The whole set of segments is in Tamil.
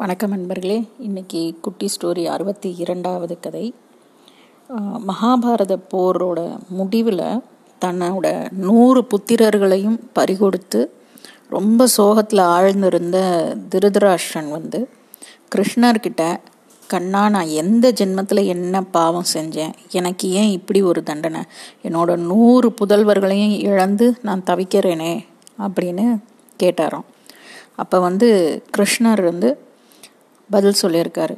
வணக்கம் நண்பர்களே. இன்னைக்கு குட்டி ஸ்டோரி அறுபத்தி இரண்டாவது கதை. மகாபாரத போரோட முடிவில் தன்னோட நூறு புத்திரர்களையும் பறிகொடுத்து ரொம்ப சோகத்தில் ஆழ்ந்திருந்த திருதராஷ்டன் வந்து கிருஷ்ணர்கிட்ட கண்ணா நான் எந்த ஜென்மத்தில் என்ன பாவம் செஞ்சேன்? எனக்கு ஏன் இப்படி ஒரு தண்டனை? என்னோட நூறு புதல்வர்களையும் இழந்து நான் தவிக்கிறேனே அப்படின்னு கேட்டாராம். அப்போ வந்து கிருஷ்ணர் வந்து பதில் சொல்லியிருக்காரு.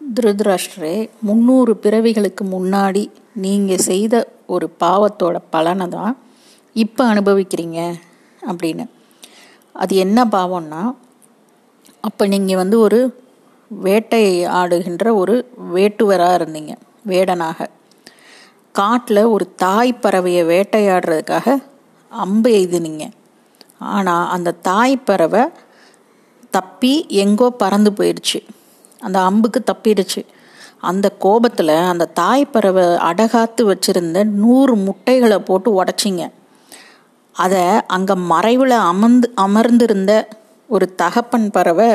திருதராஷ்டரே முந்நூறு பிறவிகளுக்கு முன்னாடி நீங்கள் செய்த ஒரு பாவத்தோட பலனை தான் இப்போ அனுபவிக்கிறீங்க அப்படின்னு. அது என்ன பாவம்னா அப்போ நீங்கள் வந்து ஒரு வேட்டை ஆடுகின்ற ஒரு வேட்டுவராக இருந்தீங்க வேடனாக. காட்டில் ஒரு தாய் பறவையை வேட்டையாடுறதுக்காக அம்பு எய்துனீங்க. ஆனால் அந்த தாய் பறவை தப்பி எங்கோ பறந்து போயிடுச்சு அந்த அம்புக்கு தப்பிடுச்சு. அந்த கோபத்தில் அந்த தாய் பறவை அடகாத்து வச்சிருந்த நூறு முட்டைகளை போட்டு உடச்சிங்க. அதை அங்கே மறைவில் அமர்ந்து அமர்ந்திருந்த ஒரு தகப்பன் பறவை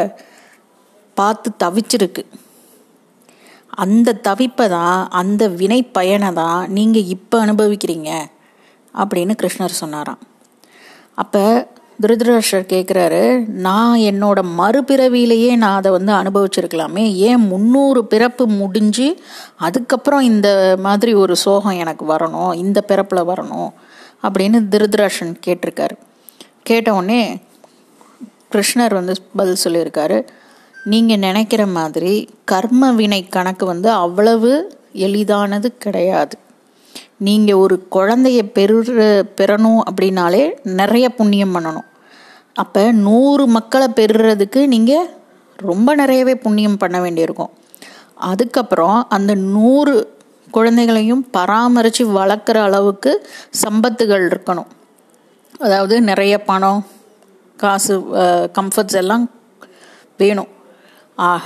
பார்த்து தவிச்சிருக்கு. அந்த தவிப்பை தான் அந்த வினை பயனை தான் நீங்கள் இப்போ அனுபவிக்கிறீங்க அப்படின்னு கிருஷ்ணர் சொன்னாராம். அப்போ திருதராஷ்டர் கேட்குறாரு நான் என்னோட மறுபிறவியிலேயே நான் அதை வந்து அனுபவிச்சிருக்கலாமே. ஏன் முந்நூறு பிறப்பு முடிஞ்சு அதுக்கப்புறம் இந்த மாதிரி ஒரு சோகம் எனக்கு வரணும் இந்த பிறப்பில் வரணும் அப்படின்னு திருதராஷன் கேட்டிருக்காரு. கேட்டவுடனே கிருஷ்ணர் வந்து பதில் சொல்லியிருக்காரு நீங்கள் நினைக்கிற மாதிரி கர்ம வினை கணக்கு வந்து அவ்வளவு எளிதானது கிடையாது. நீங்கள் ஒரு குழந்தைய பெறு பெறணும் அப்படின்னாலே நிறைய புண்ணியம் பண்ணணும். அப்போ நூறு மக்களை பெறுறதுக்கு நீங்கள் ரொம்ப நிறையவே புண்ணியம் பண்ண வேண்டியிருக்கும். அதுக்கப்புறம் அந்த நூறு குழந்தைகளையும் பராமரித்து வளர்க்குற அளவுக்கு சம்பத்துகள் இருக்கணும். அதாவது நிறைய பணம் காசு கம்ஃபர்ட்ஸ் எல்லாம் வேணும். ஆக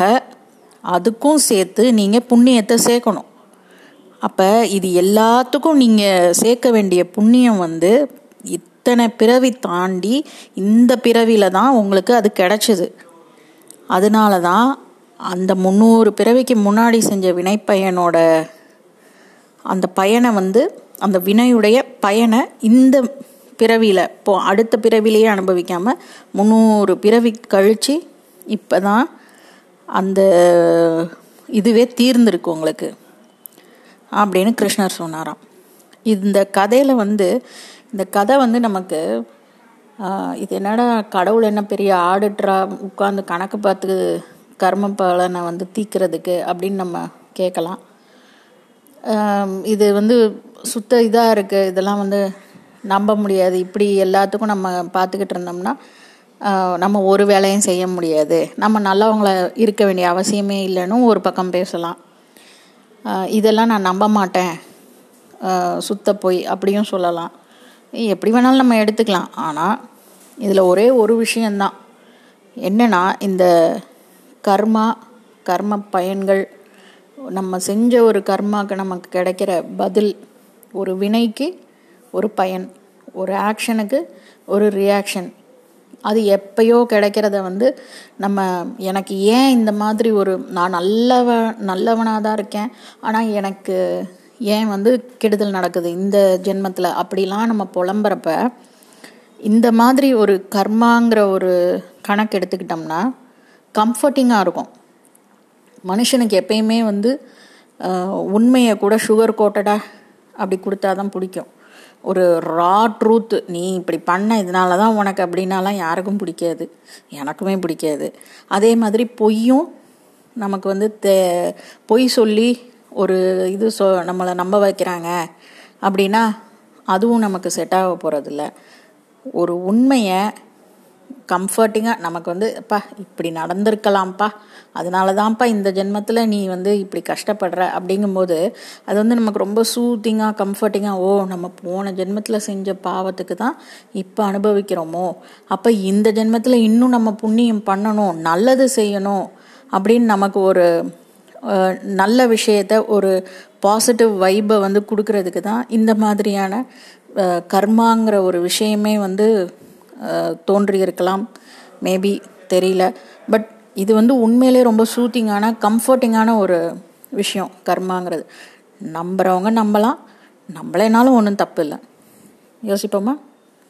அதுக்கும் சேர்த்து நீங்கள் புண்ணியத்தை சேர்க்கணும். அப்போ இது எல்லாத்துக்கும் நீங்கள் சேர்க்க வேண்டிய புண்ணியம் வந்து இத்தனை பிறவி தாண்டி இந்த பிறவியில் தான் உங்களுக்கு அது கிடைச்சிது. அதனால தான் அந்த முந்நூறு பிறவிக்கு முன்னாடி செஞ்ச வினைப்பயனோட அந்த பயனை வந்து அந்த வினையுடைய பயனை இந்த பிறவியில் இப்போ அடுத்த பிறவிலேயே அனுபவிக்காமல் முந்நூறு பிறவி கழித்து இப்போ தான் அந்த இதுவே தீர்ந்துருக்கு உங்களுக்கு. அப்படின்னு கிருஷ்ணர் சொன்னாராம். இந்த கதையில் வந்து இந்த கதை வந்து நமக்கு இது என்னடா கடவுள் என்ன பெரிய ஆடிட்டரா உட்காந்து கணக்கு பார்த்து கர்ம பலனை வந்து தீக்கிறதுக்கு அப்படின்னு நம்ம கேட்கலாம். இது வந்து சுத்த இதாக இருக்குது இதெல்லாம் வந்து நம்ப முடியாது. இப்படி எல்லாத்துக்கும் நம்ம பார்த்துக்கிட்டு இருந்தோம்னா நம்ம ஒரு வேலையும் செய்ய முடியாது. நம்ம நல்லவங்கள இருக்க வேண்டிய அவசியமே இல்லைன்னு ஒரு பக்கம் பேசலாம். இதெல்லாம் நான் நம்ப மாட்டேன். சுத்த போய் அப்படியும் சொல்லலாம். எப்படி வேணாலும் நம்ம எடுத்துக்கலாம். ஆனால் இதில் ஒரே ஒரு விஷயந்தான் என்னென்னா இந்த கர்மா கர்ம பயன்கள் நம்ம செஞ்ச ஒரு கர்மாவுக்கு நமக்கு கிடைக்கிற பதில் ஒரு வினைக்கு ஒரு பயன் ஒரு ஆக்ஷனுக்கு ஒரு ரியாக்ஷன் அது எப்பயோ கிடைக்கிறத வந்து நம்ம எனக்கு ஏன் இந்த மாதிரி ஒரு நான் நல்லவ நல்லவனாக தான் இருக்கேன் ஆனால் எனக்கு ஏன் வந்து கெடுதல் நடக்குது இந்த ஜென்மத்தில்? அப்படிலாம் நம்ம புலம்புறப்ப இந்த மாதிரி ஒரு கர்மாங்கிற ஒரு கணக்கு எடுத்துக்கிட்டோம்னா கம்ஃபர்டிங்காக இருக்கும். மனுஷனுக்கு எப்பயுமே வந்து உண்மையை கூட சுகர் கோட்டடாக அப்படி கொடுத்தா தான் பிடிக்கும். ஒரு ரா ட்ரூத் நீ இப்படி பண்ண இதனால தான் உனக்கு அப்படின்னாலாம் யாருக்கும் பிடிக்காது. எனக்குமே பிடிக்காது. அதே மாதிரி பொய்யும் நமக்கு வந்து தே பொய் சொல்லி ஒரு இது சொ நம்மளை நம்ப வைக்கிறாங்க அப்படின்னா அதுவும் நமக்கு செட் ஆக போகிறதில்ல ஒரு உண்மையை கம்ஃபர்டிங்காக நமக்கு வந்து அப்பா இப்படி நடந்திருக்கலாம்ப்பா. அதனால தான்ப்பா இந்த ஜென்மத்தில் நீ வந்து இப்படி கஷ்டப்படுற. அப்படிங்கும்போது அது வந்து நமக்கு ரொம்ப சூத்திங்காக கம்ஃபர்டிங்காக ஓ நம்ம போன ஜென்மத்தில் செஞ்ச பாவத்துக்கு தான் இப்போ அனுபவிக்கிறோமோ? அப்போ இந்த ஜென்மத்தில் இன்னும் நம்ம புண்ணியம் பண்ணணும் நல்லது செய்யணும். அப்படின்னு நமக்கு ஒரு நல்ல விஷயத்த ஒரு பாசிட்டிவ் வைப்பை வந்து கொடுக்கறதுக்கு தான் இந்த மாதிரியான கர்மாங்கிற ஒரு விஷயமே வந்து தோன்றியிருக்கலாம். மேபி தெரியல. பட் இது வந்து உண்மையிலே ரொம்ப சூத்திங்கான கம்ஃபர்டிங்கான ஒரு விஷயம் கர்மாங்கிறது. நம்புறவங்க நம்பலாம். நம்மளேனாலும் ஒன்றும் தப்பு இல்லை. யோசிப்போமா?